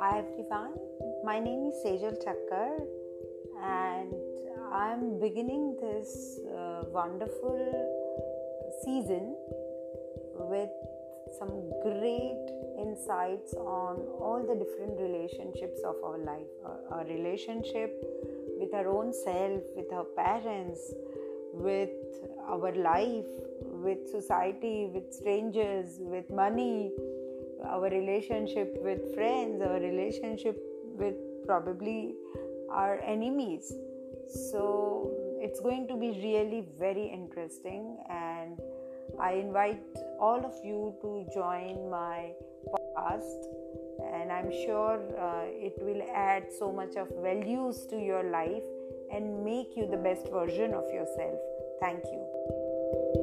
Hi everyone, my name is Sejal Chakkar and I'm beginning this uh, wonderful season with some great insights on all the different relationships of our life. Our, our relationship with our own self, with our parents, with our life, with society, with strangers, with money our relationship with friends, our relationship with probably our enemies. So it's going to be really very interesting, and I invite all of you to join my podcast. And I'm sure uh, it will add so much of values to your life and make you the best version of yourself. Thank you.